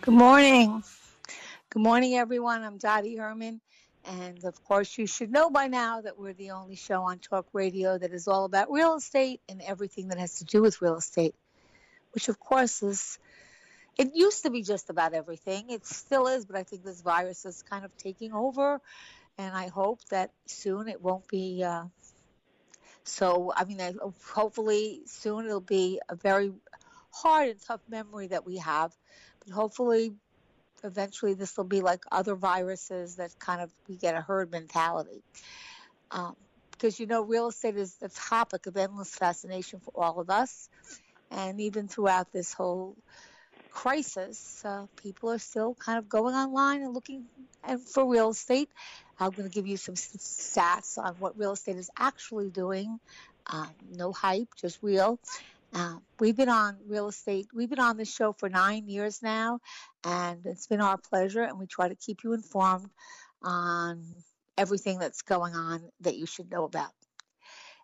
Good morning. Good morning, everyone. I'm Dottie Herman. And of course, you should know by now that we're the only show on talk radio that is all about real estate and everything that has to do with real estate, which, of course, is it used to be just about everything. It still is, but I think this virus is kind of taking over. And I hope that soon it won't be. Uh, so, I mean, I, hopefully soon it'll be a very hard and tough memory that we have hopefully eventually this will be like other viruses that kind of we get a herd mentality. Um, because you know real estate is the topic of endless fascination for all of us. And even throughout this whole crisis uh, people are still kind of going online and looking for real estate. I'm going to give you some stats on what real estate is actually doing. Um, no hype just real uh, we've been on real estate, we've been on this show for nine years now, and it's been our pleasure, and we try to keep you informed on everything that's going on that you should know about.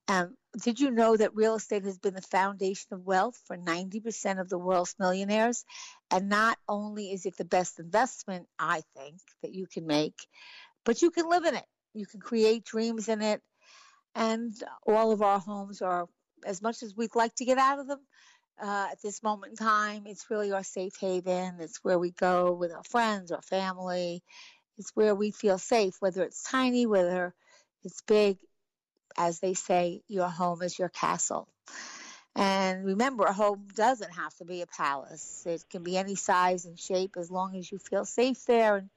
Um, did you know that real estate has been the foundation of wealth for 90% of the world's millionaires? And not only is it the best investment, I think, that you can make, but you can live in it. You can create dreams in it. And all of our homes are as much as we'd like to get out of them uh, at this moment in time, it's really our safe haven. It's where we go with our friends, our family. It's where we feel safe, whether it's tiny, whether it's big. As they say, your home is your castle. And remember, a home doesn't have to be a palace. It can be any size and shape as long as you feel safe there and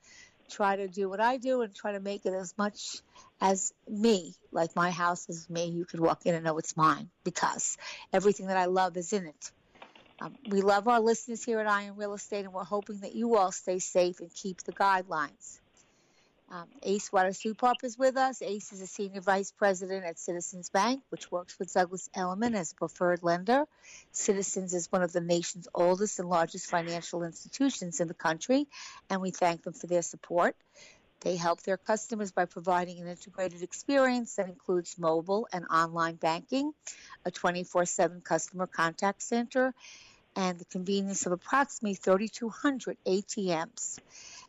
try to do what I do and try to make it as much as me, like my house is me. You could walk in and know it's mine because everything that I love is in it. Um, we love our listeners here at Eye on Real Estate, and we're hoping that you all stay safe and keep the guidelines. Um, Ace Water-Supop is with us. Ace is a senior vice president at Citizens Bank, which works with Douglas Elliman as a preferred lender. Citizens is one of the nation's oldest and largest financial institutions in the country, and we thank them for their support. They help their customers by providing an integrated experience that includes mobile and online banking, a 24 7 customer contact center, and the convenience of approximately 3,200 ATMs.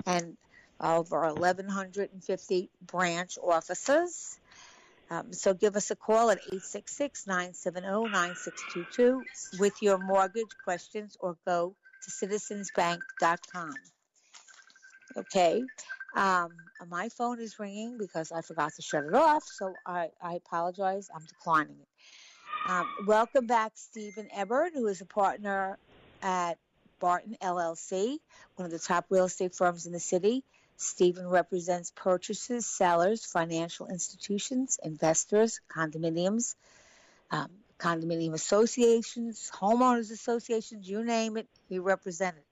And over 1,150 branch offices. Um, so give us a call at 866-970-9622 with your mortgage questions or go to citizensbank.com. Okay. Um, my phone is ringing because I forgot to shut it off, so I, I apologize. I'm declining it. Um, welcome back, Stephen Ebert, who is a partner at Barton LLC, one of the top real estate firms in the city. Stephen represents purchasers, sellers, financial institutions, investors, condominiums, um, condominium associations, homeowners associations, you name it, he represented.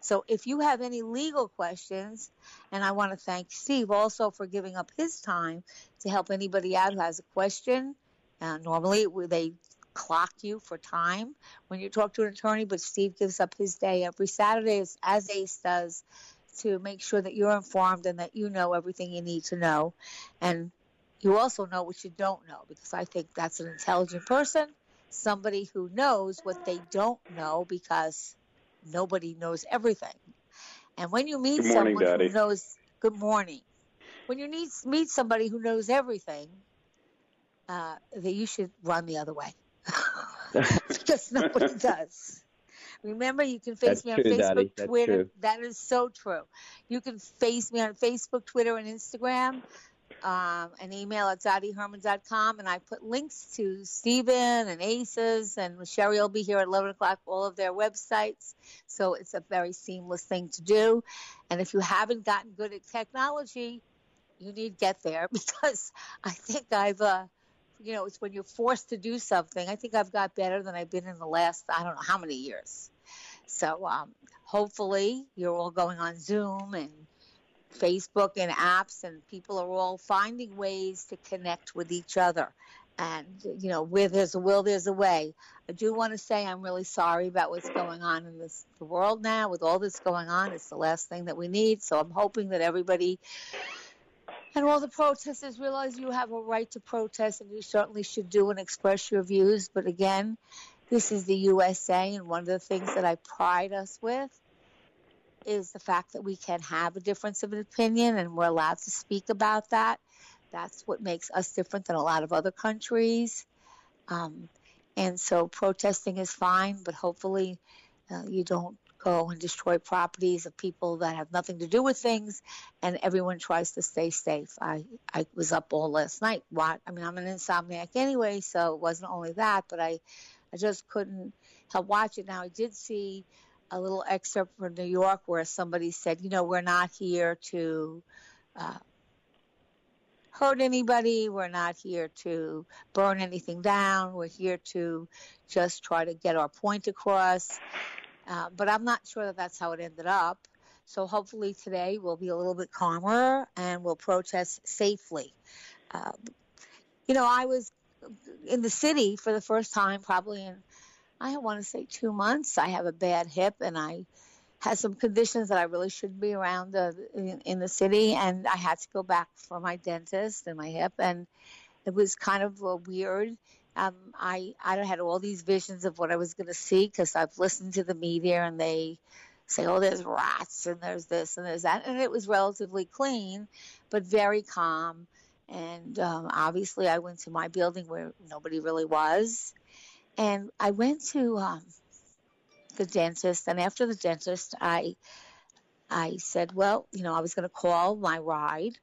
So if you have any legal questions, and I want to thank Steve also for giving up his time to help anybody out who has a question. Uh, normally they clock you for time when you talk to an attorney, but Steve gives up his day every Saturday, as, as Ace does, to make sure that you're informed and that you know everything you need to know. And you also know what you don't know because I think that's an intelligent person, somebody who knows what they don't know because nobody knows everything. And when you meet morning, someone Dottie. who knows, good morning. When you need, meet somebody who knows everything, uh, that you should run the other way because nobody does. Remember, you can face That's me on true, Facebook, Twitter. true. That is so true. You can face me on Facebook, Twitter, and Instagram. Um, an email at dottieherman.com, and I put links to Stephen and Aces, and Sherry will be here at 11 o'clock, all of their websites. So it's a very seamless thing to do. And if you haven't gotten good at technology, you need get there because I think I've, uh, you know, it's when you're forced to do something. I think I've got better than I've been in the last, I don't know how many years. So um, hopefully you're all going on Zoom and Facebook and apps, and people are all finding ways to connect with each other. And, you know, where there's a will, there's a way. I do want to say I'm really sorry about what's going on in this the world now with all this going on. It's the last thing that we need. So I'm hoping that everybody and all the protesters realize you have a right to protest and you certainly should do and express your views. But again, this is the USA, and one of the things that I pride us with is the fact that we can have a difference of an opinion and we're allowed to speak about that. That's what makes us different than a lot of other countries. Um, and so protesting is fine, but hopefully uh, you don't go and destroy properties of people that have nothing to do with things and everyone tries to stay safe. I, I was up all last night. What I mean, I'm an insomniac anyway, so it wasn't only that, but I, I just couldn't help watch it. Now I did see a little excerpt from New York where somebody said, you know, we're not here to uh, hurt anybody. We're not here to burn anything down. We're here to just try to get our point across. Uh, but I'm not sure that that's how it ended up. So hopefully today we'll be a little bit calmer and we'll protest safely. Uh, you know, I was in the city for the first time probably in I want to say two months. I have a bad hip and I had some conditions that I really shouldn't be around the, in, in the city. And I had to go back for my dentist and my hip. And it was kind of uh, weird. Um, I, I had all these visions of what I was going to see because I've listened to the media and they say, oh, there's rats and there's this and there's that. And it was relatively clean, but very calm. And um, obviously, I went to my building where nobody really was and I went to um, the dentist, and after the dentist, I I said, well, you know, I was going to call my ride,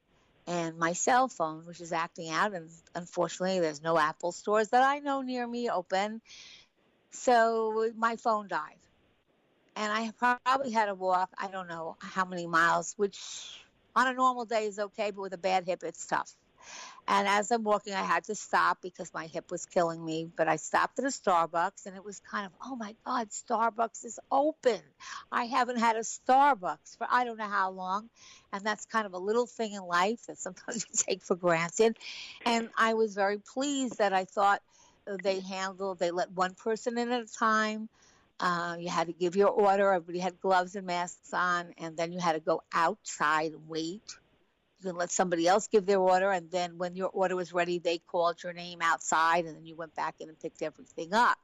and my cell phone, which is acting out, and unfortunately, there's no Apple stores that I know near me open, so my phone died, and I probably had to walk. I don't know how many miles, which on a normal day is okay, but with a bad hip, it's tough. And as I'm walking, I had to stop because my hip was killing me. But I stopped at a Starbucks and it was kind of, oh my God, Starbucks is open. I haven't had a Starbucks for I don't know how long. And that's kind of a little thing in life that sometimes you take for granted. And I was very pleased that I thought they handled, they let one person in at a time. Uh, you had to give your order. Everybody had gloves and masks on. And then you had to go outside and wait you can let somebody else give their order and then when your order was ready they called your name outside and then you went back in and picked everything up.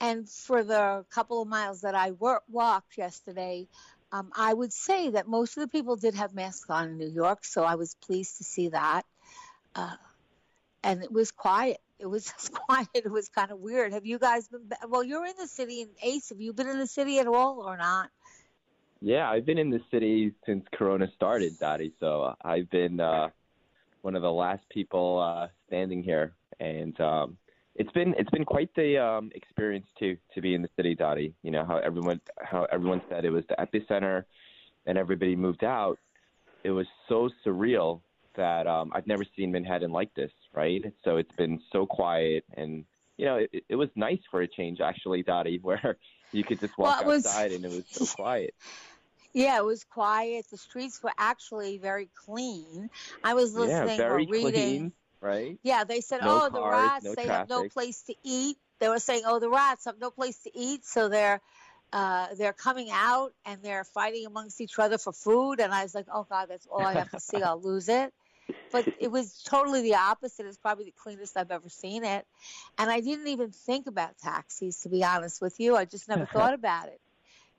And for the couple of miles that i wor- walked yesterday um, i would say that most of the people did have masks on in new york so i was pleased to see that. Uh, and it was quiet. It was quiet. It was kind of weird. Have you guys been well you're in the city and ace have you been in the city at all or not Yeah, I've been in the city since Corona started, Dottie. So I've been uh, one of the last people uh, standing here, and um, it's been it's been quite the um, experience too to be in the city, Dottie. You know how everyone how everyone said it was the epicenter, and everybody moved out. It was so surreal that um, I've never seen Manhattan like this, right? So it's been so quiet, and you know it, it was nice for a change, actually, Dottie, where you could just walk Well, it was- outside and it was so quiet. Yeah, it was quiet. The streets were actually very clean. I was Yeah, listening very or reading. clean, right? Yeah, they said, No oh, the cars, rats, no they have no place to eat. They were saying, oh, the rats have no place to eat, so they're uh, they're coming out and they're fighting amongst each other for food. And I was like, oh God, that's all I have to see. I'll lose it. But it was totally the opposite. It's probably the cleanest I've ever seen it. And I didn't even think about taxis, to be honest with you. I just never thought about it.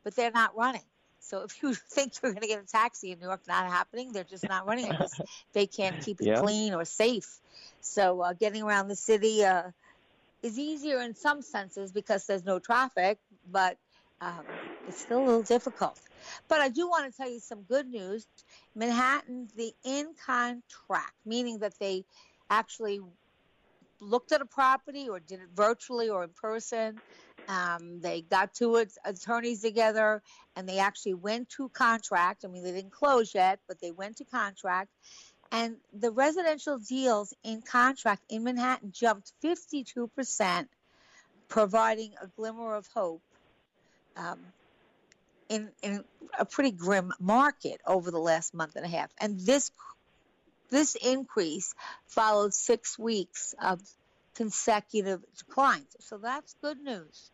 But they're not running. So if you think you're going to get a taxi in New York, not happening. They're just not running it because they can't keep it Yeah. clean or safe. So uh, getting around the city uh, is easier in some senses because there's no traffic, but um, it's still a little difficult. But I do want to tell you some good news. Manhattan, the in contract, meaning that they actually looked at a property or did it virtually or in person. Um, they got two attorneys together and they actually went to contract. I mean, they didn't close yet, but they went to contract. And the residential deals in contract in Manhattan jumped 52%, providing a glimmer of hope um, in, in a pretty grim market over the last month and a half. And this this increase followed six weeks of consecutive declines. So that's good news.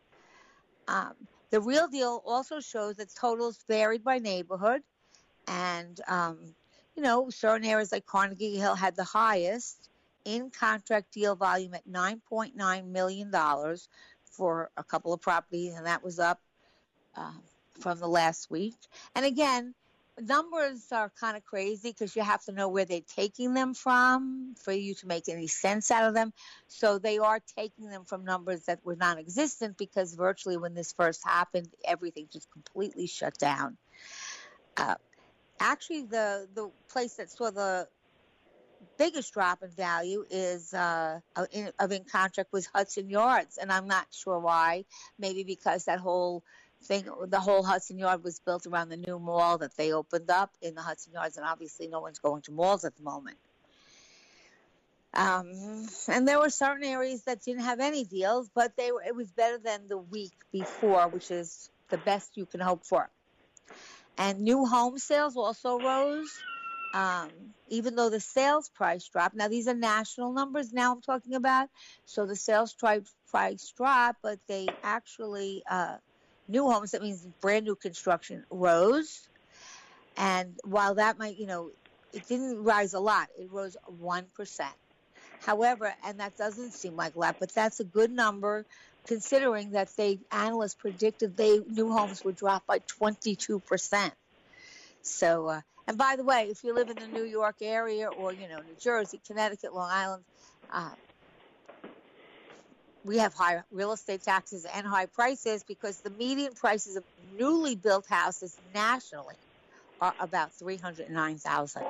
Um, the real deal also shows that totals varied by neighborhood. And, um, you know, certain areas like Carnegie Hill had the highest in contract deal volume at $9.9 million for a couple of properties, and that was up uh, from the last week. And again, numbers are kind of crazy because you have to know where they're taking them from for you to make any sense out of them. So they are taking them from numbers that were non existent because virtually when this first happened, everything just completely shut down. Uh, actually, the, the place that saw the biggest drop in value is uh, in, of in contract was Hudson Yards, and I'm not sure why. Maybe because that whole thing, the whole Hudson Yard was built around the new mall that they opened up in the Hudson Yards, and obviously no one's going to malls at the moment. Um, and there were certain areas that didn't have any deals, but they were, it was better than the week before, which is the best you can hope for. And new home sales also rose, um, even though the sales price dropped. Now these are national numbers. Now I'm talking about, so the sales price dropped, but they actually uh, new homes. That means brand new construction rose. And while that might, you know, it didn't rise a lot, it rose 1%. However, and that doesn't seem like a lot, but that's a good number considering that they analysts predicted they new homes would drop by 22%. So, uh, and by the way, if you live in the New York area or, you know, New Jersey, Connecticut, Long Island, uh, we have high real estate taxes and high prices because the median prices of newly built houses nationally are about 309,000,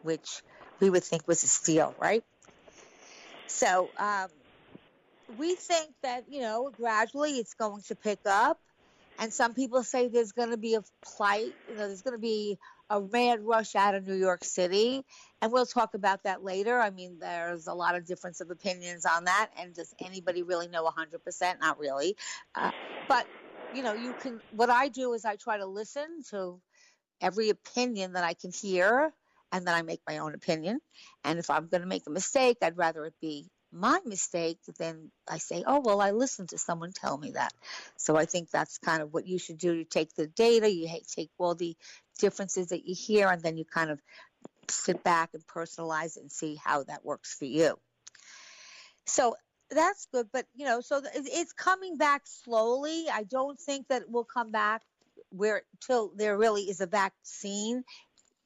which we would think was a steal, right? So, um, we think that, you know, gradually it's going to pick up. And some people say there's going to be a plight, you know, there's going to be a mad rush out of New York City. And we'll talk about that later. I mean, there's a lot of difference of opinions on that. And does anybody really know 100%? Not really. Uh, but, you know, you can, what I do is I try to listen to every opinion that I can hear and then I make my own opinion. And if I'm going to make a mistake, I'd rather it be my mistake then I say, oh, well, I listened to someone tell me that. So I think that's kind of what you should do. You take the data, you take all the differences that you hear, and then you kind of sit back and personalize it and see how that works for you. So that's good. But, you know, so it's coming back slowly. I don't think that it will come back where till there really is a vaccine,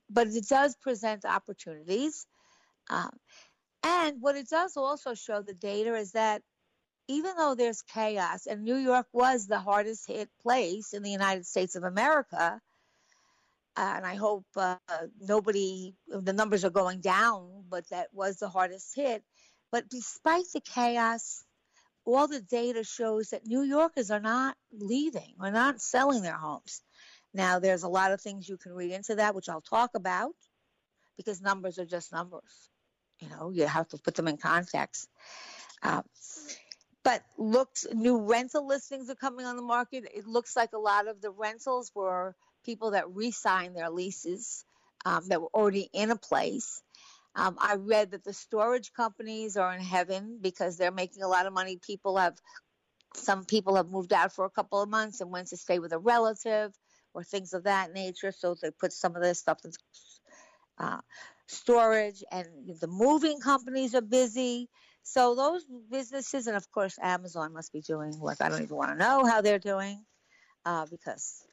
but it does present opportunities. Um, and what it does also show the data is that even though there's chaos, and New York was the hardest hit place in the United States of America, and I hope uh, nobody, the numbers are going down, but that was the hardest hit. But despite the chaos, all the data shows that New Yorkers are not leaving, are not selling their homes. Now, there's a lot of things you can read into that, which I'll talk about, because numbers are just numbers. You know, you have to put them in context. Uh, but looks new rental listings are coming on the market. It looks like a lot of the rentals were people that re-signed their leases um, that were already in a place. Um, I read that the storage companies are in heaven because they're making a lot of money. People have some people have moved out for a couple of months and went to stay with a relative or things of that nature. So they put some of their stuff in uh, storage, and the moving companies are busy. So those businesses, and of course, Amazon must be doing work. I don't even want to know how they're doing uh, because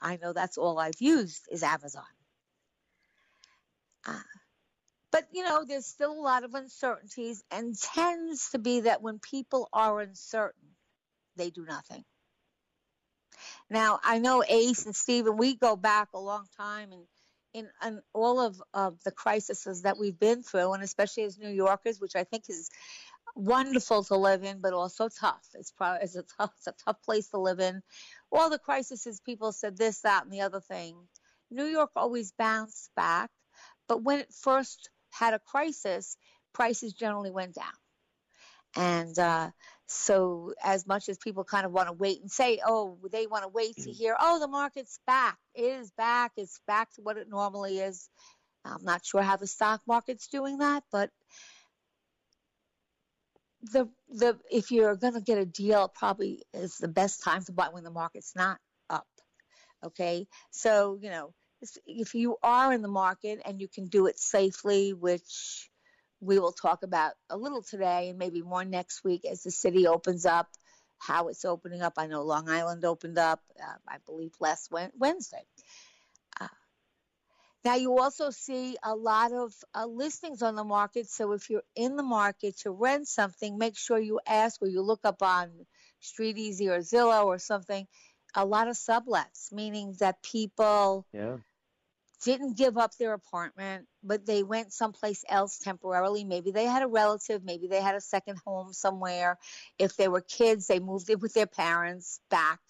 I know that's all I've used is Amazon. Uh, but you know, there's still a lot of uncertainties, and tends to be that when people are uncertain, they do nothing. Now, I know Ace and Stephen, we go back a long time, and in, in all of, of the crises that we've been through, and especially as New Yorkers, which I think is wonderful to live in, but also tough. It's probably it's a tough, it's a tough place to live in. All the crises, people said this, that, and the other thing. New York always bounced back, but when it first had a crisis, prices generally went down. And uh, so, as much as people kind of want to wait and say, oh, they want to wait to hear, oh, the market's back. It is back. It's back to what it normally is. I'm not sure how the stock market's doing that, but the the if you're going to get a deal, probably is the best time to buy when the market's not up. Okay, so you know if you are in the market and you can do it safely, which we will talk about a little today and maybe more next week as the city opens up, how it's opening up. I know Long Island opened up, uh, I believe, last Wednesday. Uh, now, you also see a lot of uh, listings on the market. So, if you're in the market to rent something, make sure you ask or you look up on StreetEasy or Zillow or something. A lot of sublets, meaning that people yeah didn't give up their apartment, but they went someplace else temporarily. Maybe they had a relative, maybe they had a second home somewhere. If they were kids, they moved in with their parents back.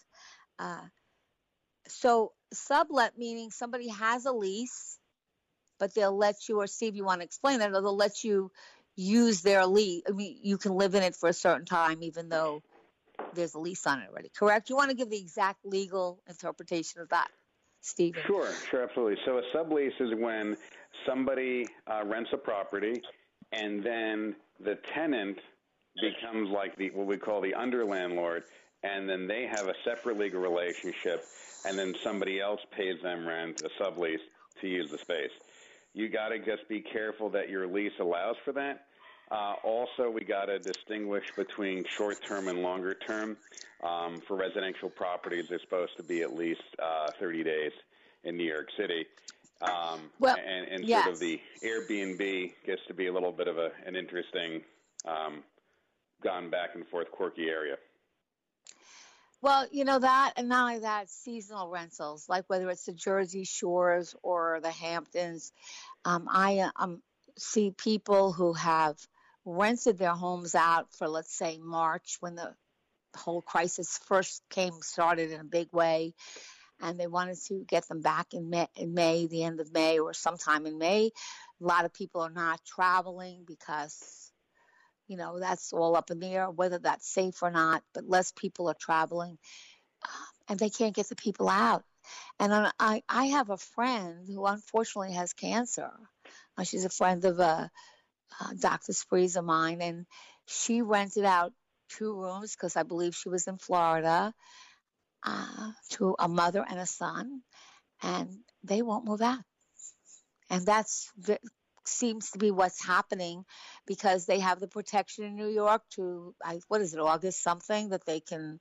Uh, so, sublet meaning somebody has a lease, but they'll let you, or Steve, you want to explain that, or they'll let you use their lease. I mean, you can live in it for a certain time, even though there's a lease on it already. Correct? You want to give the exact legal interpretation of that? Stephen? Sure, sure, absolutely. So a sublease is when somebody uh, rents a property and then the tenant becomes like the what we call the underlandlord, and then they have a separate legal relationship, and then somebody else pays them rent, a sublease, to use the space. You got to just be careful that your lease allows for that. Uh, also, we got to distinguish between short term and longer term. Um, for residential properties, they're supposed to be at least uh, 30 days in New York City. Um, well, and, and yes. sort of the Airbnb gets to be a little bit of a, an interesting, um, gone back and forth, quirky area. Well, you know that, and not only that, seasonal rentals, like whether it's the Jersey Shores or the Hamptons. Um, I um, see people who have rented their homes out for, let's say, March when the whole crisis first came started in a big way, and they wanted to get them back in May, in May, the end of May, or sometime in May. A lot of people are not traveling because, you know, that's all up in the air whether that's safe or not. But less people are traveling, and they can't get the people out. And I, I have a friend who unfortunately has cancer. Uh, she's a friend of a, uh, Dr. Spree's of mine, and she rented out two rooms because I believe she was in Florida uh, to a mother and a son, and they won't move out. And that's seems to be what's happening because they have the protection in New York to I, what is it August something that they can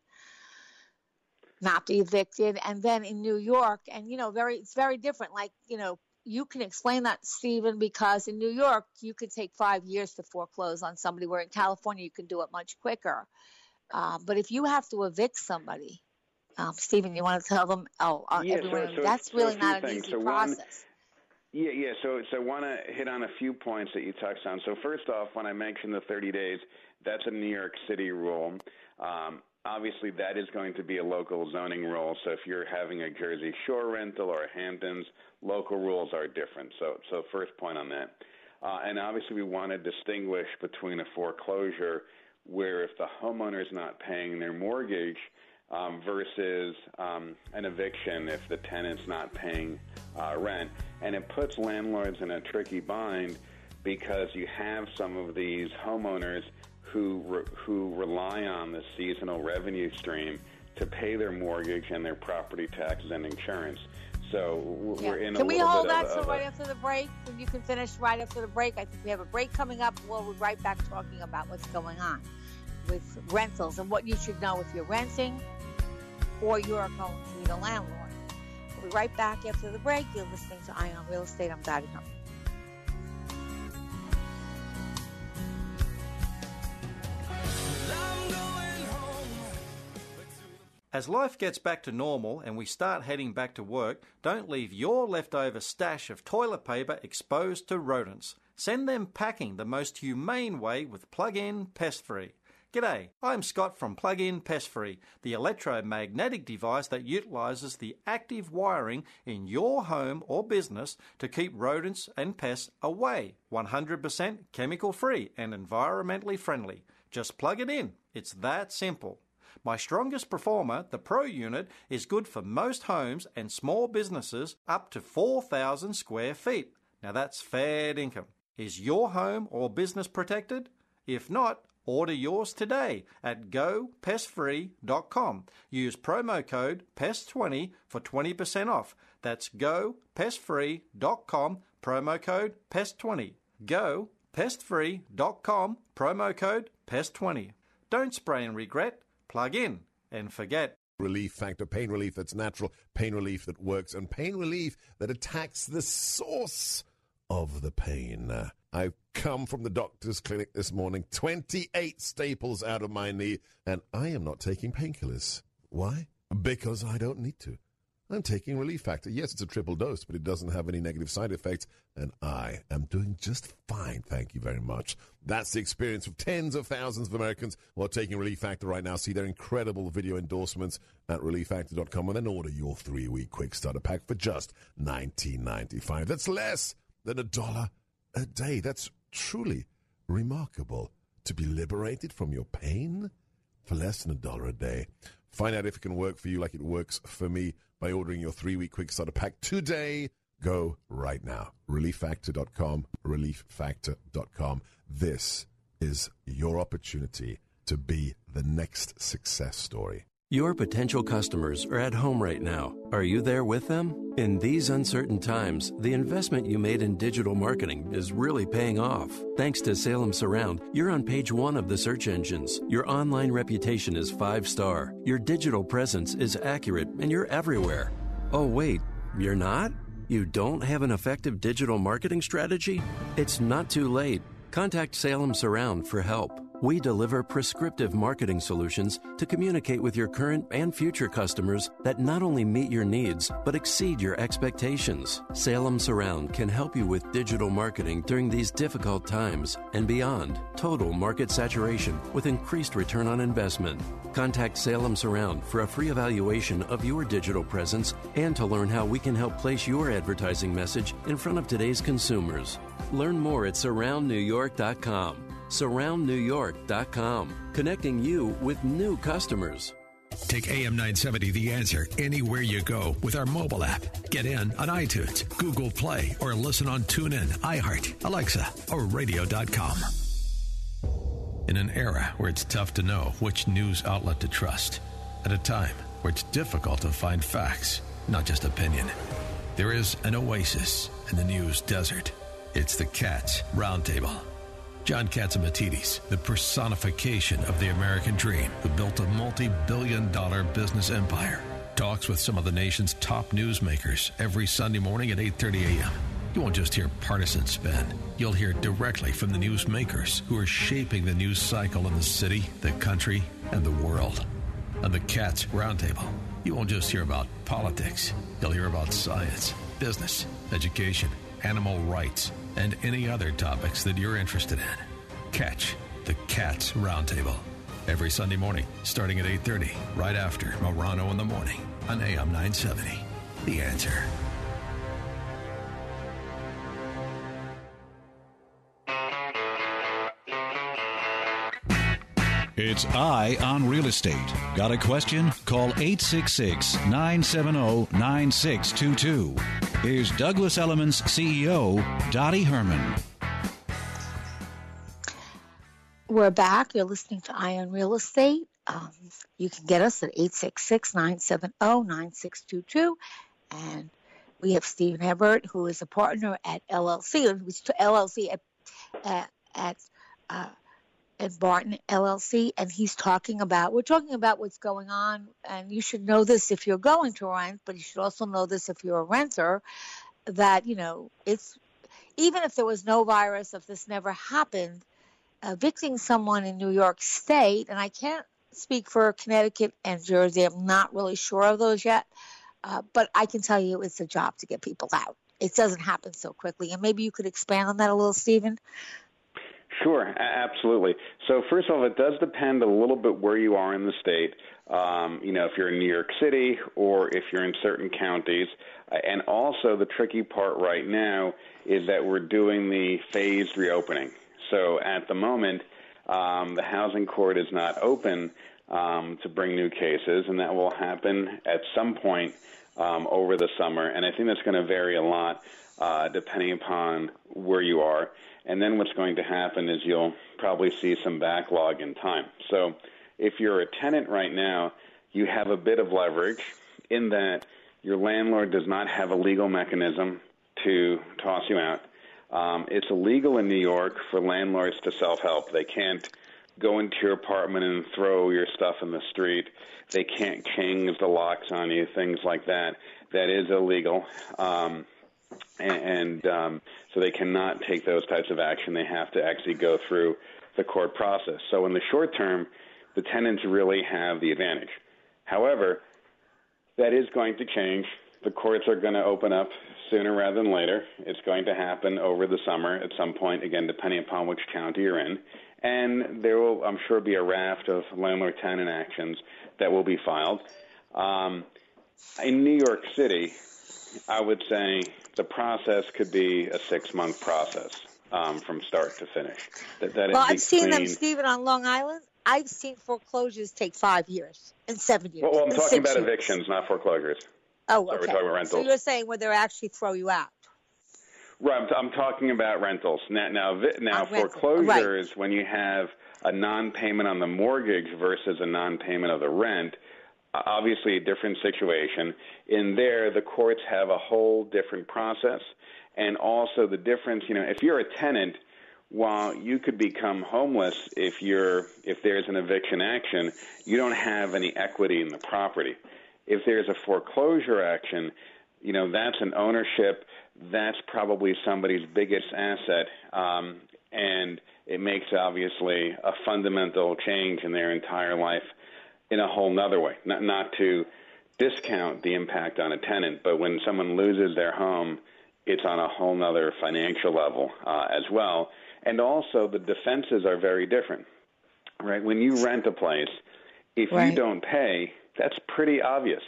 not be evicted and then in New York and you know very it's very different like you know you can explain that, Stephen, because in New York, you could take five years to foreclose on somebody, where in California, you can do it much quicker. Um, but if you have to evict somebody, um, Stephen, you want to tell them, oh, uh, yeah, everyone, so, so, that's so really not an things. easy so process. One, yeah, yeah. So, so I want to hit on a few points that you touched on. So, first off, when I mentioned the 30 days, that's a New York City rule. Um, obviously, that is going to be a local zoning rule. So, if you're having a Jersey Shore rental or a Hamptons, local rules are different. So, so first point on that. Uh, and obviously, we want to distinguish between a foreclosure where if the homeowner is not paying their mortgage um, versus um, an eviction if the tenant's not paying uh, rent. And it puts landlords in a tricky bind because you have some of these homeowners who re- who rely on the seasonal revenue stream to pay their mortgage and their property taxes and insurance. So we're yeah. in Can a we hold that till right after the break? When you can finish right after the break. I think we have a break coming up. We'll be right back talking about what's going on with rentals and what you should know if you're renting or you're going to be the landlord. We'll be right back after the break. You're listening to Eye on Real Estate. I'm Dottie Herman. As life gets back to normal and we start heading back to work, don't leave your leftover stash of toilet paper exposed to rodents. Send them packing the most humane way with Plug In Pest Free. G'day, I'm Scott from Plug In Pest Free, the electromagnetic device that utilizes the active wiring in your home or business to keep rodents and pests away. 100% chemical free and environmentally friendly. Just plug it in. It's that simple. My strongest performer, the Pro unit, is good for most homes and small businesses up to 4,000 square feet. Now that's fair income. Is your home or business protected? If not, order yours today at gopestfree.com. Use promo code PEST20 for 20% off. That's gopestfree.com, promo code PEST20. Gopestfree.com, promo code PEST20. Don't spray and regret plug in and forget. Relief factor, pain relief that's natural, pain relief that works, and pain relief that attacks the source of the pain. I've come from the doctor's clinic this morning, 28 staples out of my knee, and I am not taking painkillers. Why? Because I don't need to. I'm taking Relief Factor. Yes, it's a triple dose, but it doesn't have any negative side effects, and I am doing just fine. Thank you very much. That's the experience of tens of thousands of Americans who are taking Relief Factor right now. See their incredible video endorsements at relieffactor.com and then order your three week quick starter pack for just $19.95. That's less than a dollar a day. That's truly remarkable. To be liberated from your pain for less than a dollar a day. Find out if it can work for you like it works for me by ordering your three week quick starter pack today. Go right now. ReliefFactor.com. ReliefFactor.com. This is your opportunity to be the next success story. Your potential customers are at home right now. Are you there with them? In these uncertain times, the investment you made in digital marketing is really paying off. Thanks to Salem Surround, you're on page one of the search engines. Your online reputation is five star. Your digital presence is accurate, and you're everywhere. Oh, wait, you're not? You don't have an effective digital marketing strategy? It's not too late. Contact Salem Surround for help. We deliver prescriptive marketing solutions to communicate with your current and future customers that not only meet your needs, but exceed your expectations. Salem Surround can help you with digital marketing during these difficult times and beyond. Total market saturation with increased return on investment. Contact Salem Surround for a free evaluation of your digital presence and to learn how we can help place your advertising message in front of today's consumers. Learn more at surroundnewyork.com surroundnewyork.com, connecting you with new customers. Take AM 970 The Answer anywhere you go with our mobile app. Get in on iTunes, Google Play, or listen on TuneIn, iHeart, Alexa, or radio.com. In an era where it's tough to know which news outlet to trust, at a time where it's difficult to find facts, not just opinion, there is an oasis in the news desert. It's the Cats Roundtable. John Catsimatidis, the personification of the American dream, who built a multi billion dollar business empire, talks with some of the nation's top newsmakers every Sunday morning at 8.30 a.m. You won't just hear partisan spin. You'll hear directly from the newsmakers who are shaping the news cycle in the city, the country, and the world. On the Cats Roundtable, you won't just hear about politics. You'll hear about science, business, education, animal rights, and any other topics that you're interested in. Catch the Cats Roundtable every Sunday morning starting at 8:30 right after Morano in the morning on AM 970. The answer. It's Eye on Real Estate. Got a question? Call 866 970 9622. Here's Douglas Elliman's CEO, Dottie Herman. We're back. You're listening to Eye on Real Estate. Um, you can get us at 866 970 9622. And we have Stephen Hebert, who is a partner at LLC, which LLC at, at, at uh, and Barton LLC, and he's talking about we're talking about what's going on, and you should know this if you're going to rent, but you should also know this if you're a renter, that you know it's even if there was no virus, if this never happened, evicting someone in New York State, and I can't speak for Connecticut and Jersey, I'm not really sure of those yet, uh, but I can tell you it's a job to get people out. It doesn't happen so quickly, and maybe you could expand on that a little, Stephen. Sure, absolutely. So first of all, it does depend a little bit where you are in the state. Um, you know, if you're in New York City or if you're in certain counties. Uh, and also, the tricky part right now is that we're doing the phased reopening. So at the moment, um, the housing court is not open um, to bring new cases, and that will happen at some point um, over the summer. And I think that's going to vary a lot uh, depending upon where you are. And then what's going to happen is you'll probably see some backlog in time. So if you're a tenant right now, you have a bit of leverage in that your landlord does not have a legal mechanism to toss you out. Um, it's illegal in New York for landlords to self help. They can't go into your apartment and throw your stuff in the street. They can't change the locks on you, things like that. That is illegal. Um, and, um, so they cannot take those types of action. They have to actually go through the court process. So in the short term, the tenants really have the advantage. However, that is going to change. The courts are going to open up sooner rather than later. It's going to happen over the summer at some point, again, depending upon which county you're in. And there will, I'm sure, be a raft of landlord tenant actions that will be filed. Um, in New York City, I would say the process could be a six month process um, from start to finish. That, that well, I've seen them, Stephen, on Long Island. I've seen foreclosures take five years and seven years. Well, well I'm talking about years. evictions, not foreclosures. Oh, okay. So we're talking about rentals. So you're saying where they actually throw you out? Right. I'm, I'm talking about rentals now. Now, now foreclosure is when you have a non-payment on the mortgage versus a non-payment of the rent. Obviously, a different situation. In there, the courts have a whole different process, and also the difference. You know, if you're a tenant, while you could become homeless if you're if there's an eviction action, you don't have any equity in the property. If there's a foreclosure action, you know that's an ownership. That's probably somebody's biggest asset, um, and it makes obviously a fundamental change in their entire life in a whole nother way. Not not to discount the impact on a tenant, but when someone loses their home, it's on a whole nother financial level uh, as well. And also, the defenses are very different, right? When you rent a place, if right. you don't pay, that's pretty obvious.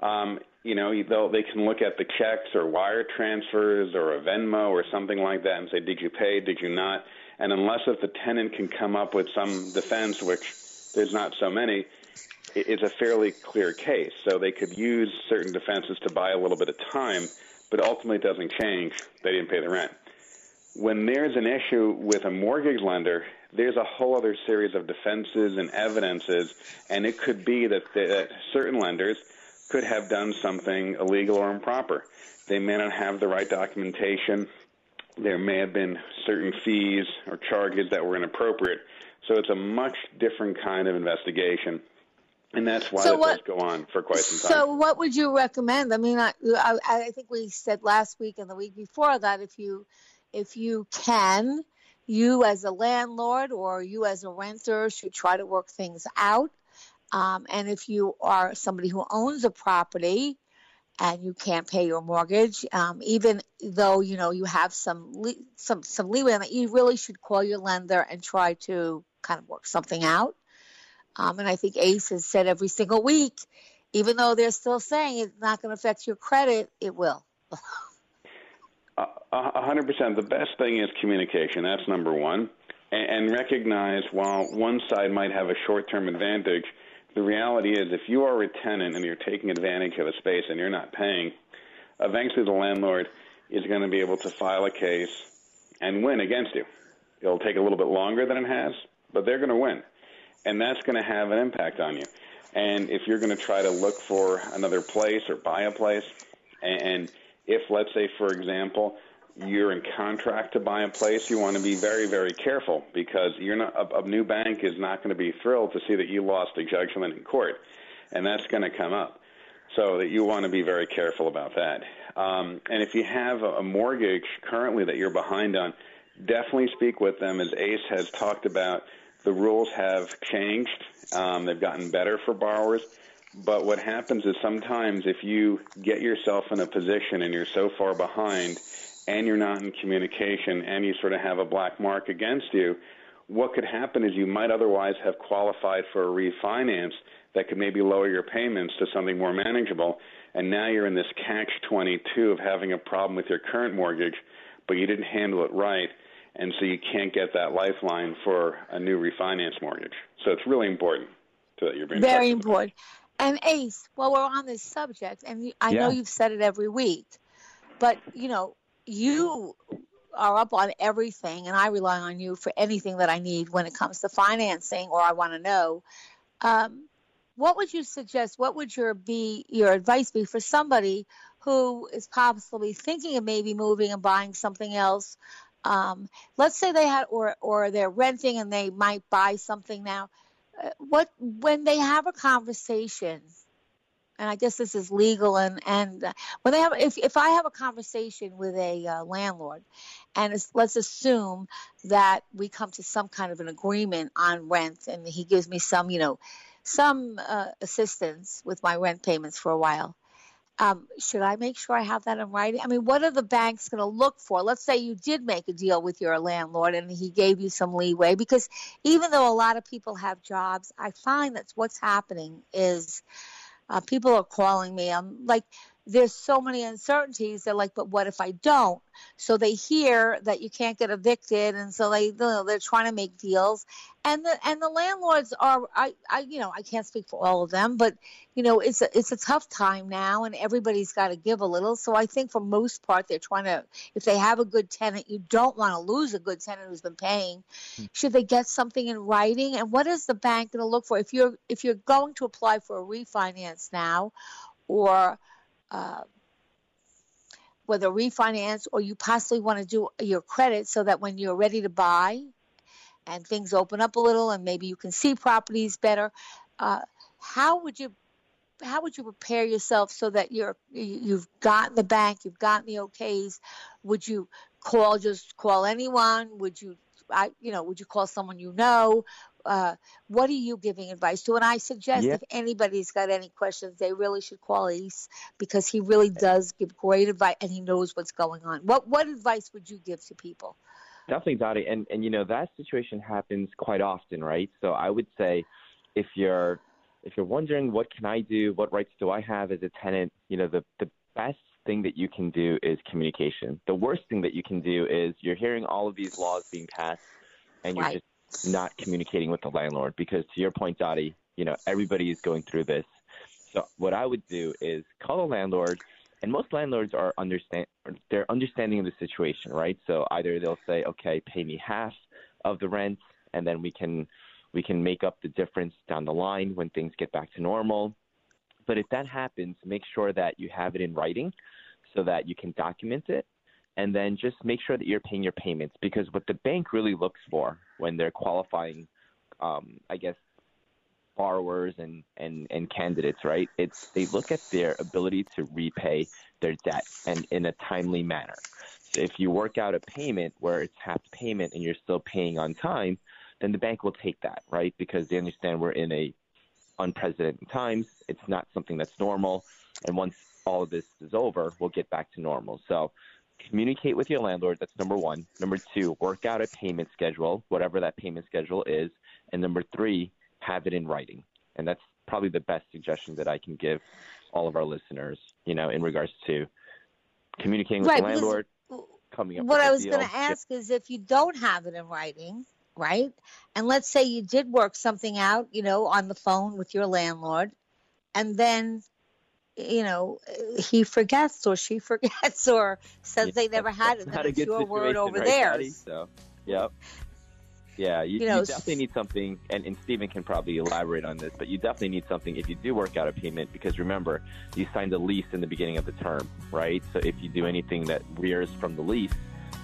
Um, you know, they can look at the checks or wire transfers or a Venmo or something like that and say, did you pay? Did you not? And unless if the tenant can come up with some defense, which there's not so many, it's a fairly clear case. So they could use certain defenses to buy a little bit of time, but ultimately it doesn't change. They didn't pay the rent. When there's an issue with a mortgage lender, there's a whole other series of defenses and evidences, and it could be that, that certain lenders could have done something illegal or improper. They may not have the right documentation. There may have been certain fees or charges that were inappropriate. So it's a much different kind of investigation. And that's why so it what, does go on for quite some time. So, what would you recommend? I mean, I, I, I think we said last week and the week before that if you, if you can, you as a landlord or you as a renter should try to work things out. Um, and if you are somebody who owns a property and you can't pay your mortgage, um, even though you know you have some le- some some leeway on that, you really should call your lender and try to kind of work something out. Um, and I think ACE has said every single week, even though they're still saying it's not going to affect your credit, it will. A hundred percent. The best thing is communication. That's number one, and, and recognize while one side might have a short-term advantage, the reality is if you are a tenant and you're taking advantage of a space and you're not paying, eventually the landlord is going to be able to file a case and win against you. It'll take a little bit longer than it has, but they're going to win, and that's going to have an impact on you. And if you're going to try to look for another place or buy a place, and if let's say for example you're in contract to buy a place, you want to be very, very careful because you're not a, a new bank is not going to be thrilled to see that you lost a judgment in court, and that's going to come up. So that you want to be very careful about that. Um, and if you have a, a mortgage currently that you're behind on, definitely speak with them. As Ace has talked about, the rules have changed. Um, they've gotten better for borrowers. But what happens is sometimes if you get yourself in a position and you're so far behind and you're not in communication and you sort of have a black mark against you, what could happen is you might otherwise have qualified for a refinance that could maybe lower your payments to something more manageable. And now you're in this catch 22 of having a problem with your current mortgage, but you didn't handle it right. And so you can't get that lifeline for a new refinance mortgage. So it's really important that you're being very important. And Ace, while we're on this subject, and I yeah. know you've said it every week, but you know, you are up on everything, and I rely on you for anything that I need when it comes to financing or I want to know. Um, what would you suggest? What would your be your advice be for somebody who is possibly thinking of maybe moving and buying something else? Um, let's say they had, or or they're renting and they might buy something now. What when they have a conversation and I guess this is legal and and uh, when they have if if I have a conversation with a uh, landlord and let's assume that we come to some kind of an agreement on rent and he gives me some you know some uh, assistance with my rent payments for a while um, should I make sure I have that in writing? I mean, what are the banks going to look for? Let's say you did make a deal with your landlord and he gave you some leeway, because even though a lot of people have jobs, I find that what's happening is uh, people are calling me. I'm like, there's so many uncertainties. They're like, but what if I don't? So they hear that you can't get evicted, and so they they're trying to make deals. And the and the landlords are I, I you know I can't speak for all of them, but you know it's a it's a tough time now, and everybody's got to give a little. So I think for most part they're trying to if they have a good tenant, you don't want to lose a good tenant who's been paying. Hmm. Should they get something in writing? And what is the bank going to look for if you're if you're going to apply for a refinance now, or uh, whether refinance or you possibly want to do your credit so that when you're ready to buy and things open up a little and maybe you can see properties better, uh, how would you how would you prepare yourself so that you're you've gotten the bank, you've gotten the OKs? Would you call just call anyone? Would you I you know would you call someone you know? uh, what are you giving advice to? And I suggest yeah. if anybody's got any questions, they really should call Ace because he really does give great advice and he knows what's going on. What what advice would you give to people? Definitely, Dottie, and and you know that situation happens quite often, right? So I would say if you're if you're wondering what can I do, what rights do I have as a tenant, you know the the best thing that you can do is communication. The worst thing that you can do is you're hearing all of these laws being passed and you're right. just not communicating with the landlord because to your point, Dottie, you know, everybody is going through this. So what I would do is call the landlord and most landlords are understand they're understanding of the situation, right? So either they'll say, okay, pay me half of the rent, and then we can we can make up the difference down the line when things get back to normal. But if that happens, make sure that you have it in writing so that you can document it and then just make sure that you're paying your payments because what the bank really looks for when they're qualifying, um, I guess, borrowers and, and, and candidates, right? It's they look at their ability to repay their debt and in a timely manner. So if you work out a payment where it's half payment and you're still paying on time, then the bank will take that, right? Because they understand we're in a unprecedented times. It's not something that's normal. And once all of this is over, we'll get back to normal. So communicate with your landlord. That's number one. Number two, work out a payment schedule, whatever that payment schedule is. And number three, have it in writing. And that's probably the best suggestion that I can give all of our listeners, you know, in regards to communicating with right, the landlord, coming up What I was going to ask is if you don't have it in writing, right? And let's say you did work something out, you know, on the phone with your landlord, and then you know, he forgets or she forgets or says yeah, they never had it. Then it's your word over right, theirs. so, yep. Yeah, you, You know, you definitely need something, and, and Stephen can probably elaborate on this, but you definitely need something if you do work out a payment because remember, you signed a lease in the beginning of the term, right? So if you do anything that rears from the lease,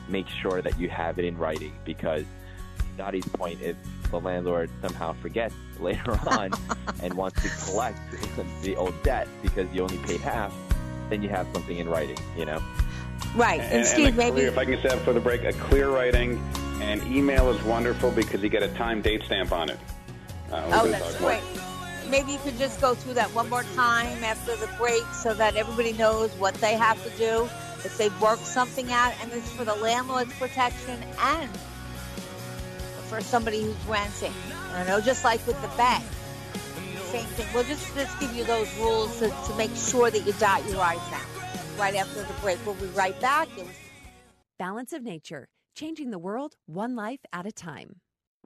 make sure that you have it in writing because Dottie's point is the landlord somehow forgets later on and wants to collect the old debt because you only paid half, then you have something in writing, you know? Right. And, And, Steve, and a maybe if I can say that for the break, a clear writing and email is wonderful because you get a time date stamp on it. Uh, Oh, that's talk more. great. Maybe you could just go through that one more time after the break so that everybody knows what they have to do if they've worked something out, and it's for the landlord's protection and for somebody who's renting. I know, just like with the bank, same thing. We'll just, just give you those rules to, to make sure that you dot your I's now. Right after the break, we'll be right back. Balance of Nature, changing the world one life at a time.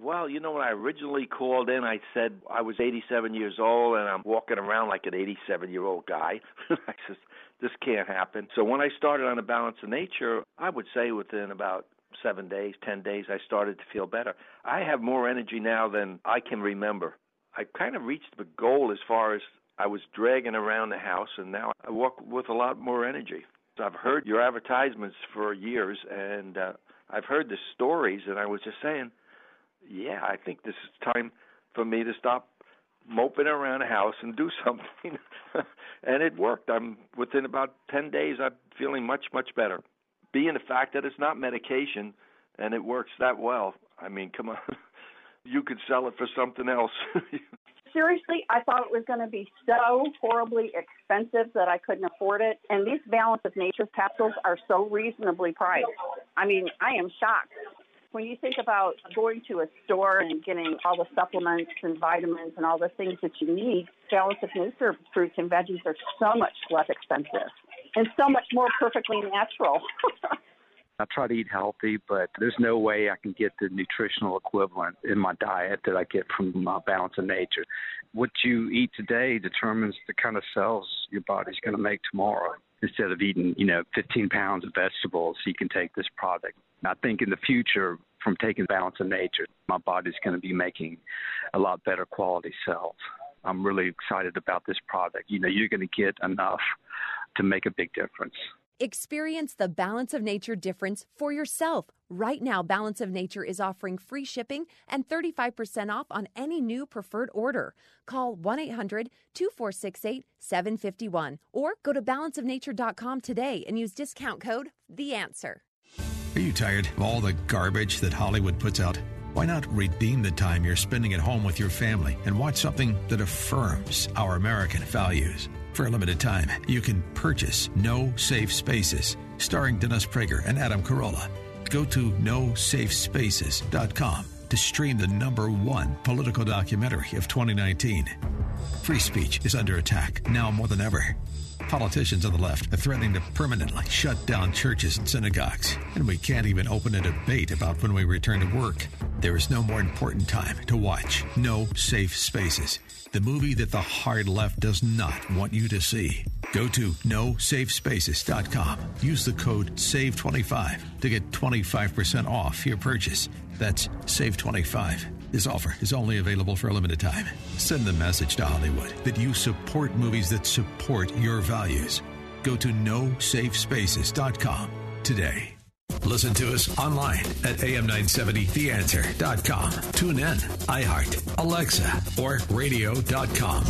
Well, you know, when I originally called in, I said I was 87 years old and I'm walking around like an 87 year old guy. I said, this can't happen. So when I started on the balance of nature, I would say within about seven days, 10 days, I started to feel better. I have more energy now than I can remember. I kind of reached the goal as far as I was dragging around the house, and now I walk with a lot more energy. I've heard your advertisements for years, and uh, I've heard the stories, and I was just saying, yeah, I think this is time for me to stop moping around the house and do something. and it worked. I'm within about 10 days I'm feeling much much better. Being the fact that it's not medication and it works that well. I mean, come on. you could sell it for something else. Seriously, I thought it was going to be so horribly expensive that I couldn't afford it. And these Balance of Nature capsules are so reasonably priced. I mean, I am shocked. When you think about going to a store and getting all the supplements and vitamins and all the things that you need, Balance of Nature fruits and veggies are so much less expensive and so much more perfectly natural. I try to eat healthy, but there's no way I can get the nutritional equivalent in my diet that I get from my balance of nature. What you eat today determines the kind of cells your body's going to make tomorrow. Instead of eating, you know, 15 pounds of vegetables, you can take this product. I think in the future, from taking balance of nature, my body's going to be making a lot better quality cells. I'm really excited about this product. You know, you're going to get enough to make a big difference. Experience the Balance of Nature difference for yourself. Right now, Balance of Nature is offering free shipping and 35% off on any new preferred order. Call 1 800 2468 751 or go to balanceofnature.com today and use discount code The Answer. Are you tired of all the garbage that Hollywood puts out? Why not redeem the time you're spending at home with your family and watch something that affirms our American values? For a limited time, you can purchase No Safe Spaces, starring Dennis Prager and Adam Carolla. Go to nosafespaces.com to stream the number one political documentary of 2019. Free speech is under attack now more than ever. Politicians on the left are threatening to permanently shut down churches and synagogues, and we can't even open a debate about when we return to work. There is no more important time to watch No Safe Spaces, the movie that the hard left does not want you to see. Go to nosafespaces.com. Use the code SAVE25 to get 25% off your purchase. That's SAVE25. This offer is only available for a limited time. Send the message to Hollywood that you support movies that support your values. Go to nosafespaces.com today. Listen to us online at am970theanswer.com. Tune in, iHeart, Alexa, or radio.com.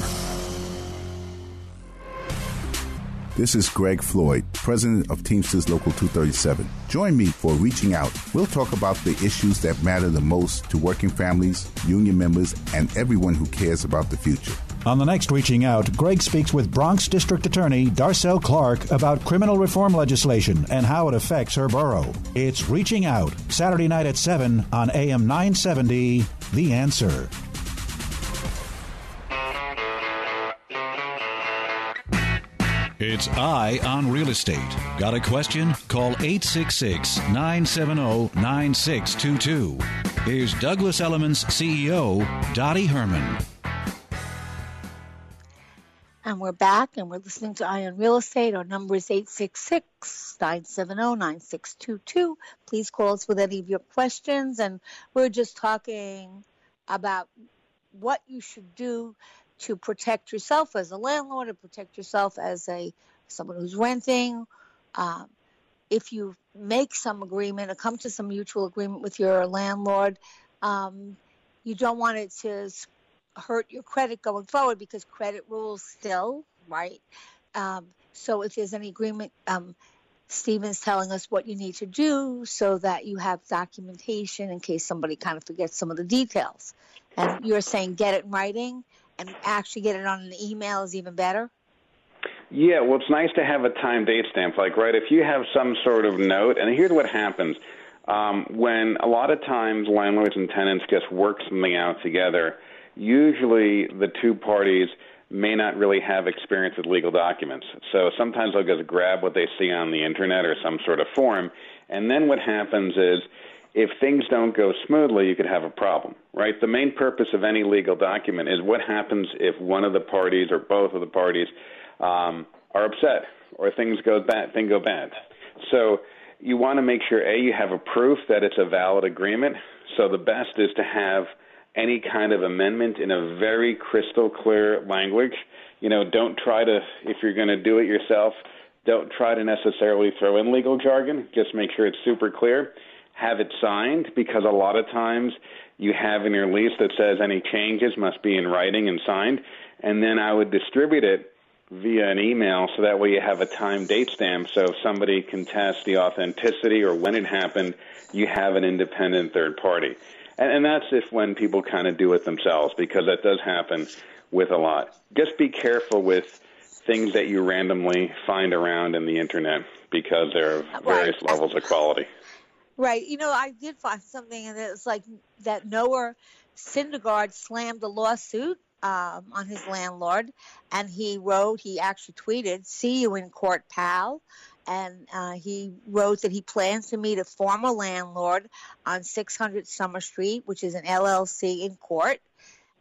This is Greg Floyd, president of Teamsters Local 237. Join me for Reaching Out. We'll talk about the issues that matter the most to working families, union members, and everyone who cares about the future. On the next Reaching Out, Greg speaks with Bronx District Attorney Darcel Clark about criminal reform legislation and how it affects her borough. It's Reaching Out, Saturday night at 7 on AM 970, The Answer. It's Eye on Real Estate. Got a question? Call 866 970 9622. Here's Douglas Elliman's CEO, Dottie Herman. And we're back and we're listening to Eye on Real Estate. Our number is 866 970 9622. Please call us with any of your questions. And we're just talking about what you should do to protect yourself as a landlord, to protect yourself as a someone who's renting. Um, if you make some agreement or come to some mutual agreement with your landlord, um, you don't want it to hurt your credit going forward because credit rules still, right? Um, so if there's any agreement, um, Stephen's telling us what you need to do so that you have documentation in case somebody kind of forgets some of the details. And you're saying get it in writing and actually get it on an email is even better? Yeah, well, it's nice to have a time date stamp. Like, right, if you have some sort of note, and here's what happens. Um, when a lot of times landlords and tenants just work something out together, usually the two parties may not really have experience with legal documents. So sometimes they'll just grab what they see on the internet or some sort of form, and then what happens is if things don't go smoothly, you could have a problem, right? The main purpose of any legal document is what happens if one of the parties or both of the parties um, are upset or things go bad, things go bad. So you want to make sure a you have a proof that it's a valid agreement. So the best is to have any kind of amendment in a very crystal clear language. You know, don't try to if you're going to do it yourself, don't try to necessarily throw in legal jargon. Just make sure it's super clear. Have it signed because a lot of times you have in your lease that says any changes must be in writing and signed, and then I would distribute it via an email so that way you have a time date stamp. So if somebody can test the authenticity or when it happened you have an independent third party. And, and that's if when people kind of do it themselves because that does happen with a lot. Just be careful with things that you randomly find around in the internet because there are various right. levels of quality right you know i did find something and it's like that noah syndergaard slammed a lawsuit um, on his landlord, and he wrote, he actually tweeted, "See you in court, pal." And uh, he wrote that he plans to meet a former landlord on 600 Summer Street, which is an LLC in court.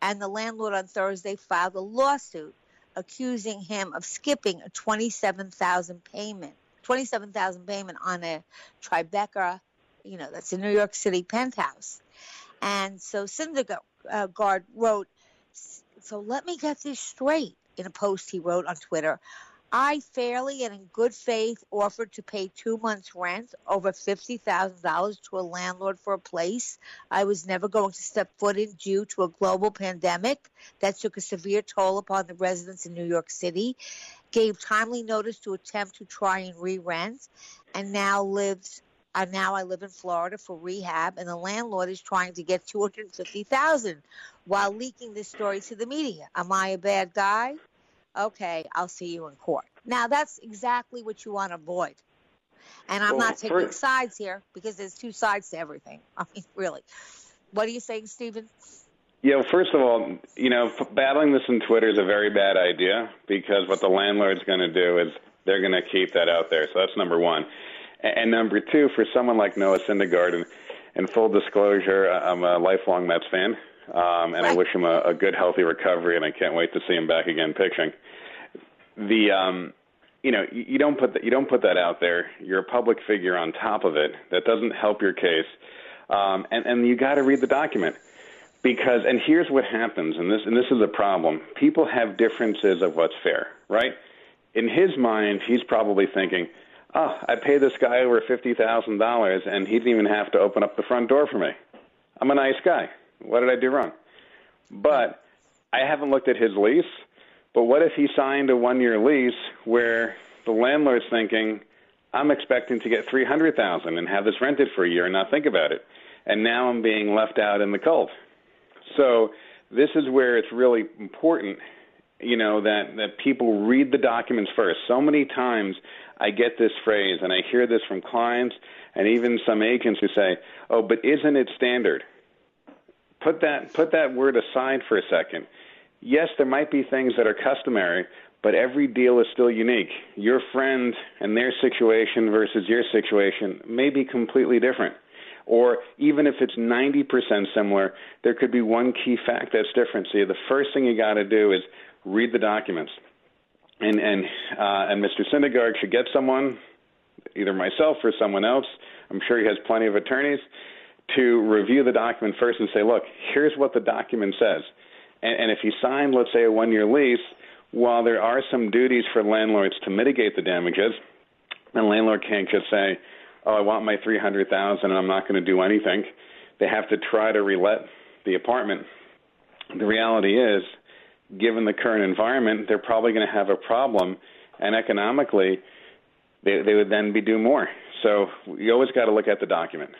And the landlord on Thursday filed a lawsuit accusing him of skipping a 27,000 payment, 27,000 payment on a Tribeca, you know, that's a New York City penthouse. And so Syndergaard uh, wrote, so let me get this straight in a post he wrote on Twitter. I fairly and in good faith offered to pay two months' rent, over $50,000 to a landlord for a place I was never going to step foot in due to a global pandemic that took a severe toll upon the residents in New York City, gave timely notice to attempt to try and re rent, and now lives and now I live in Florida for rehab, and the landlord is trying to get two hundred fifty thousand while leaking this story to the media. Am I a bad guy? Okay, I'll see you in court. Now that's exactly what you want to avoid. And I'm well, not taking sides here because there's two sides to everything. I mean, really. What are you saying, Stephen? Yeah, well, first of all, you know, battling this on Twitter is a very bad idea because what the landlord's going to do is they're going to keep that out there. So that's number one. And number two, for someone like Noah Syndergaard, and, and full disclosure, I'm a lifelong Mets fan, um, and I wish him a, a good, healthy recovery, and I can't wait to see him back again pitching. The um, you know, you, you don't put that, you don't put that out there. You're a public figure on top of it. That doesn't help your case, um, and and you got to read the document because and here's what happens, and this and this is a problem. People have differences of what's fair, right? In his mind, he's probably thinking oh, I paid this guy over fifty thousand dollars, and he didn't even have to open up the front door for me. I'm a nice guy. What did I do wrong? But I haven't looked at his lease. But what if he signed a one-year lease where the landlord's thinking, I'm expecting to get three hundred thousand and have this rented for a year and not think about it, and now I'm being left out in the cold. So this is where it's really important, you know, that that people read the documents first. So many times I get this phrase, and I hear this from clients and even some agents who say, "Oh, but isn't it standard?" Put that put that word aside for a second. Yes, there might be things that are customary, but every deal is still unique. Your friend and their situation versus your situation may be completely different. Or even if it's 90% similar, there could be one key fact that's different. So the first thing you got to do is read the documents. And and uh, and Mr. Syndergaard should get someone, either myself or someone else. I'm sure he has plenty of attorneys to review the document first and say, look, here's what the document says. And, and if you signed, let's say, a one-year lease, while there are some duties for landlords to mitigate the damages, the landlord can't just say, "Oh, I want my three hundred thousand, and I'm not going to do anything." They have to try to relet the apartment. The reality is, given the current environment, they're probably going to have a problem, and economically, they they would then be due more. So you always got to look at the document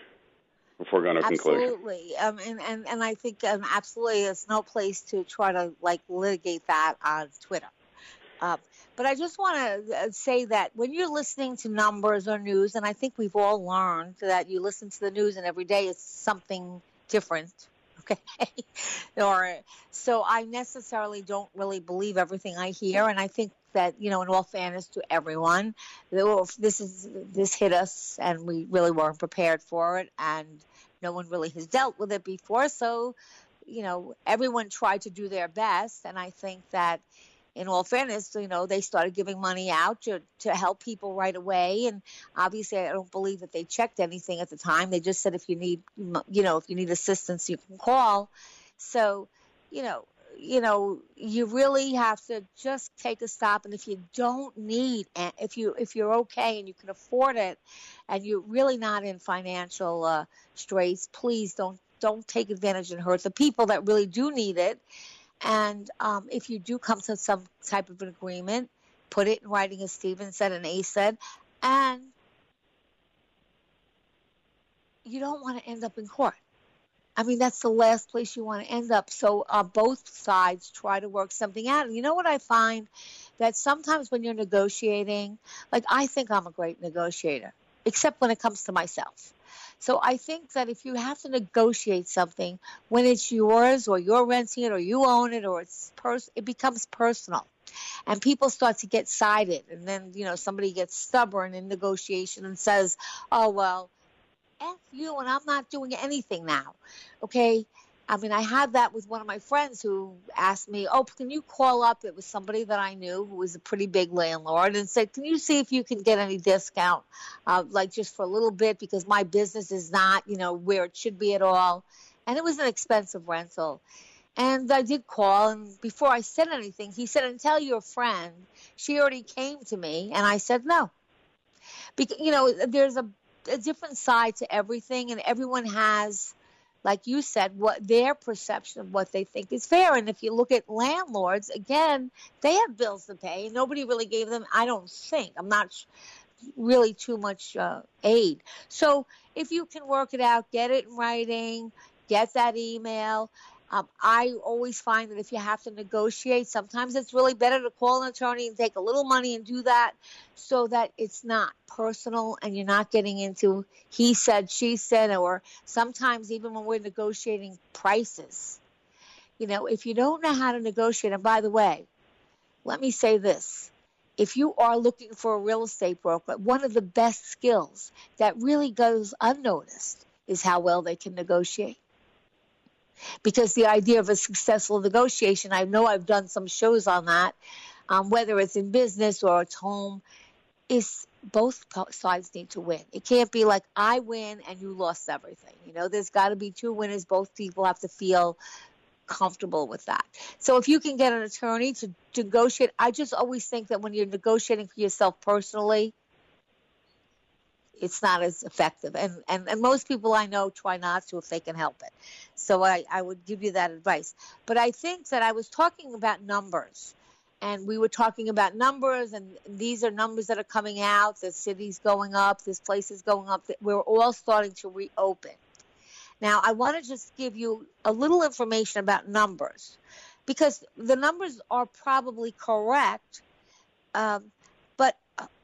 before going to conclusion. Absolutely, um, and and and I think um, absolutely, there's no place to try to like litigate that on Twitter. Uh, but I just want to say that when you're listening to numbers or news, and I think we've all learned that you listen to the news and every day is something different. Okay. or so I necessarily don't really believe everything I hear, and I think that you know, in all fairness to everyone, this is this hit us, and we really weren't prepared for it, and no one really has dealt with it before. So, you know, everyone tried to do their best, and I think that in all fairness, you know, they started giving money out to, to help people right away. And obviously, I don't believe that they checked anything at the time. They just said if you need, you know, if you need assistance, you can call. So, you know, you know, you really have to just take a stop. And if you don't need, if you if you're okay and you can afford it, and you're really not in financial uh, straits, please don't don't take advantage and hurt the people that really do need it and um, if you do come to some type of an agreement, put it in writing, as Stephen said and A said, and you don't want to end up in court. I mean, that's the last place you want to end up. So uh, both sides try to work something out. And you know what I find? That sometimes when you're negotiating, like I think I'm a great negotiator, except when it comes to myself. So I think that if you have to negotiate something when it's yours or you're renting it or you own it or it's pers- it becomes personal. And people start to get sided and then, you know, somebody gets stubborn in negotiation and says, "Oh, well, F you and I'm not doing anything now." Okay? I mean, I had that with one of my friends who asked me, "Oh, can you call up?" It was somebody that I knew who was a pretty big landlord, and said, "Can you see if you can get any discount, uh, like just for a little bit, because my business is not, you know, where it should be at all." And it was an expensive rental. And I did call, and before I said anything, he said, "And tell your friend she already came to me," and I said, "No." Because you know, there's a, a different side to everything, and everyone has like you said, what their perception of what they think is fair. And if you look at landlords, again, they have bills to pay. Nobody really gave them, I don't think, I'm not really too much uh, aid. So if you can work it out, get it in writing, get that email, um, I always find that if you have to negotiate, sometimes it's really better to call an attorney and take a little money and do that so that it's not personal and you're not getting into he said, she said, or sometimes even when we're negotiating prices. You know, if you don't know how to negotiate, and by the way, let me say this. If you are looking for a real estate broker, one of the best skills that really goes unnoticed is how well they can negotiate because the idea of a successful negotiation, I know I've done some shows on that, um, whether it's in business or it's home, is both sides need to win. It can't be like I win and you lost everything. You know, there's got to be two winners. Both people have to feel comfortable with that. So if you can get an attorney to, to negotiate, I just always think that when you're negotiating for yourself personally, it's not as effective. And, and, and most people I know try not to if they can help it. So I, I would give you that advice. But I think that I was talking about numbers. And we were talking about numbers, and these are numbers that are coming out. The city's going up, this place is going up. We're all starting to reopen. Now, I want to just give you a little information about numbers because the numbers are probably correct. Um,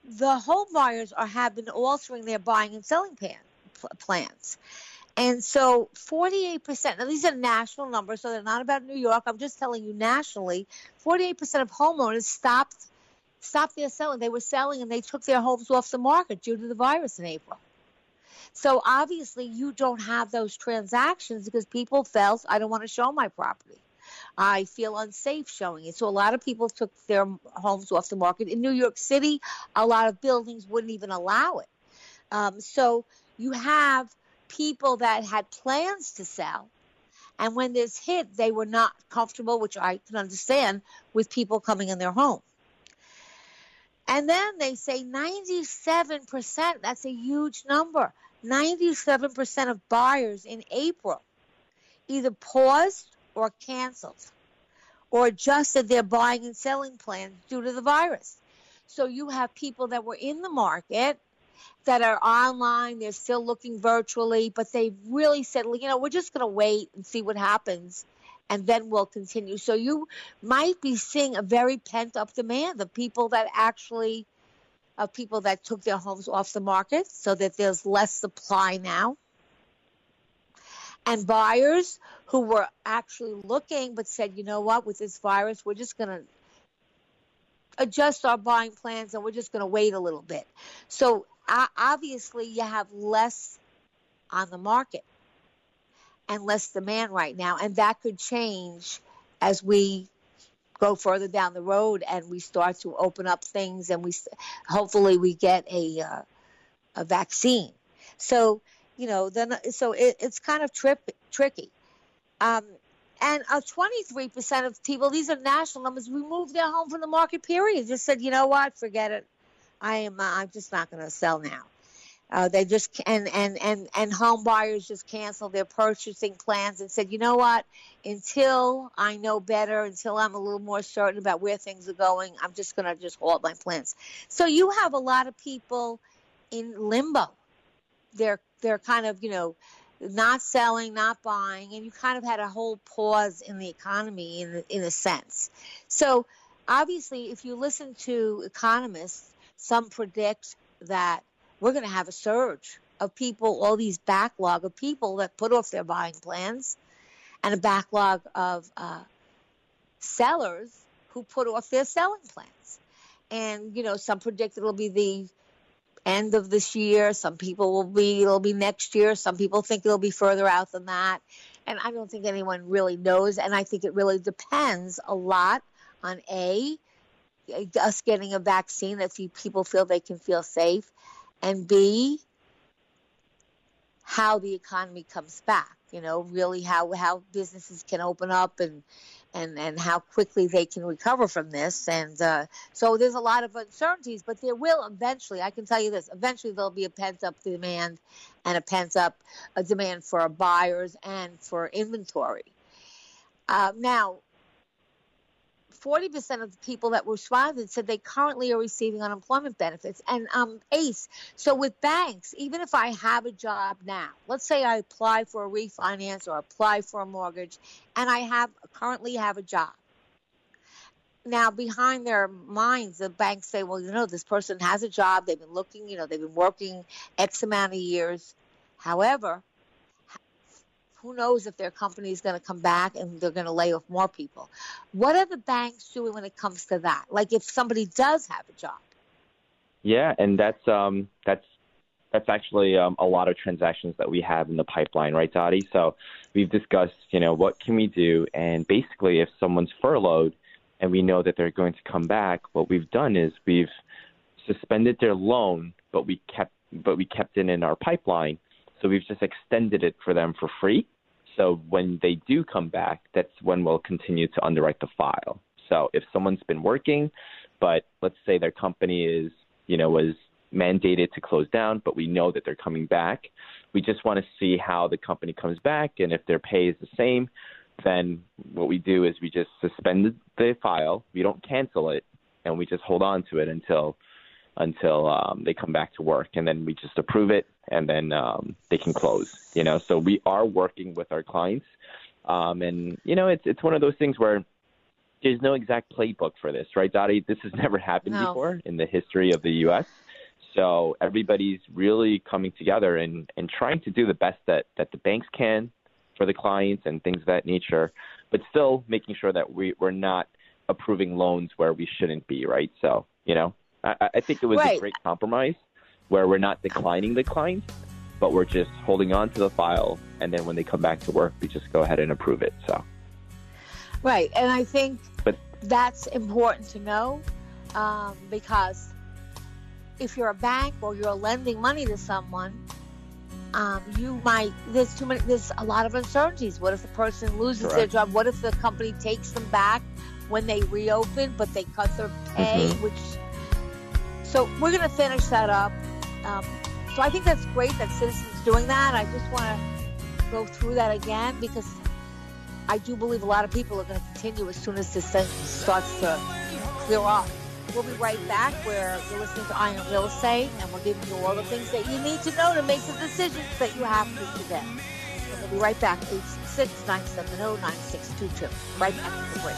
the home buyers are have been altering their buying and selling plan, plans. And so 48%, now these are national numbers, so they're not about New York. I'm just telling you nationally, 48% of homeowners stopped stopped their selling. They were selling and they took their homes off the market due to the virus in April. So obviously you don't have those transactions because people felt I don't want to show my property. I feel unsafe showing it. So a lot of people took their homes off the market. In New York City, a lot of buildings wouldn't even allow it. Um, so you have people that had plans to sell. And when this hit, they were not comfortable, which I can understand, with people coming in their home. And then they say 97%, that's a huge number. 97% of buyers in April either paused or canceled or adjusted their buying and selling plans due to the virus. So you have people that were in the market that are online, they're still looking virtually, but they've really said, you know, we're just going to wait and see what happens and then we'll continue. So you might be seeing a very pent up demand of people that actually of people that took their homes off the market so that there's less supply now. And buyers who were actually looking but said, you know what, with this virus, we're just going to adjust our buying plans and we're just going to wait a little bit. So uh, obviously, you have less on the market and less demand right now. And that could change as we go further down the road and we start to open up things and we hopefully we get a uh, a vaccine. So you know then so it, it's kind of trip, tricky. Um, and uh, 23% of people, these are national numbers, removed their home from the market. Period. Just said, you know what, forget it. I am. Uh, I'm just not going to sell now. Uh, they just and and and and home buyers just canceled their purchasing plans and said, you know what? Until I know better, until I'm a little more certain about where things are going, I'm just going to just halt my plans. So you have a lot of people in limbo. They're they're kind of you know not selling, not buying, and you kind of had a whole pause in the economy in in a sense. So obviously, if you listen to economists, some predict that we're going to have a surge of people, all these backlog of people that put off their buying plans, and a backlog of uh, sellers who put off their selling plans. And you know, some predict it'll be the end of this year. Some people will be it'll be next year. Some people think it'll be further out than that. And I don't think anyone really knows. And I think it really depends a lot on a us getting a vaccine that people feel they can feel safe and B, how the economy comes back. You know, really how how businesses can open up and and and how quickly they can recover from this. And uh, so there's a lot of uncertainties, but there will eventually. I can tell you this: eventually there'll be a pent up demand and a pent up demand for buyers and for inventory. Uh, now, 40% of the people that were responded said they currently are receiving unemployment benefits and um, ACE. So with banks, even if I have a job now, let's say I apply for a refinance or apply for a mortgage, and I have currently have a job. Now, behind their minds, the banks say, well, you know, this person has a job. They've been looking, you know, they've been working X amount of years. However, who knows if their company is going to come back and they're going to lay off more people. What are the banks doing when it comes to that? Like if somebody does have a job. Yeah, and that's um that's that's actually um, a lot of transactions that we have in the pipeline, right, Dottie? So we've discussed, you know, what can we do, and basically, if someone's furloughed and we know that they're going to come back, what we've done is we've suspended their loan, but we kept but we kept it in our pipeline, so we've just extended it for them for free. So when they do come back, that's when we'll continue to underwrite the file. So if someone's been working, but let's say their company is, you know, was mandated to close down, but we know that they're coming back, we just want to see how the company comes back, and if their pay is the same, then what we do is we just suspend the file, we don't cancel it, and we just hold on to it until until um, they come back to work, and then we just approve it, and then um, they can close. You know, so we are working with our clients, um, and you know, it's it's one of those things where there's no exact playbook for this, right, Dottie? This has never happened no. before in the history of the U.S. So everybody's really coming together and, and trying to do the best that, that the banks can for the clients and things of that nature, but still making sure that we, we're not approving loans where we shouldn't be, right? So, you know, I, I think it was right. a great compromise where we're not declining the client, but we're just holding on to the file, and then when they come back to work, we just go ahead and approve it. So. Right, and I think But that's important to know um, because if you're a bank or you're lending money to someone, um, you might there's too many there's a lot of uncertainties. What if the person loses their job? What if the company takes them back when they reopen, but they cut their pay? Mhm. Which so we're going to finish that up. Um, so I think that's great that Citizens doing that. I just want to go through that again because I do believe a lot of people are going to continue as soon as this thing starts to clear up. We'll be right back where you're listening to Eye on Real Estate and we're giving you all the things that you need to know to make the decisions that you have to today. We'll be right back, 866-970-9622. Right after the break.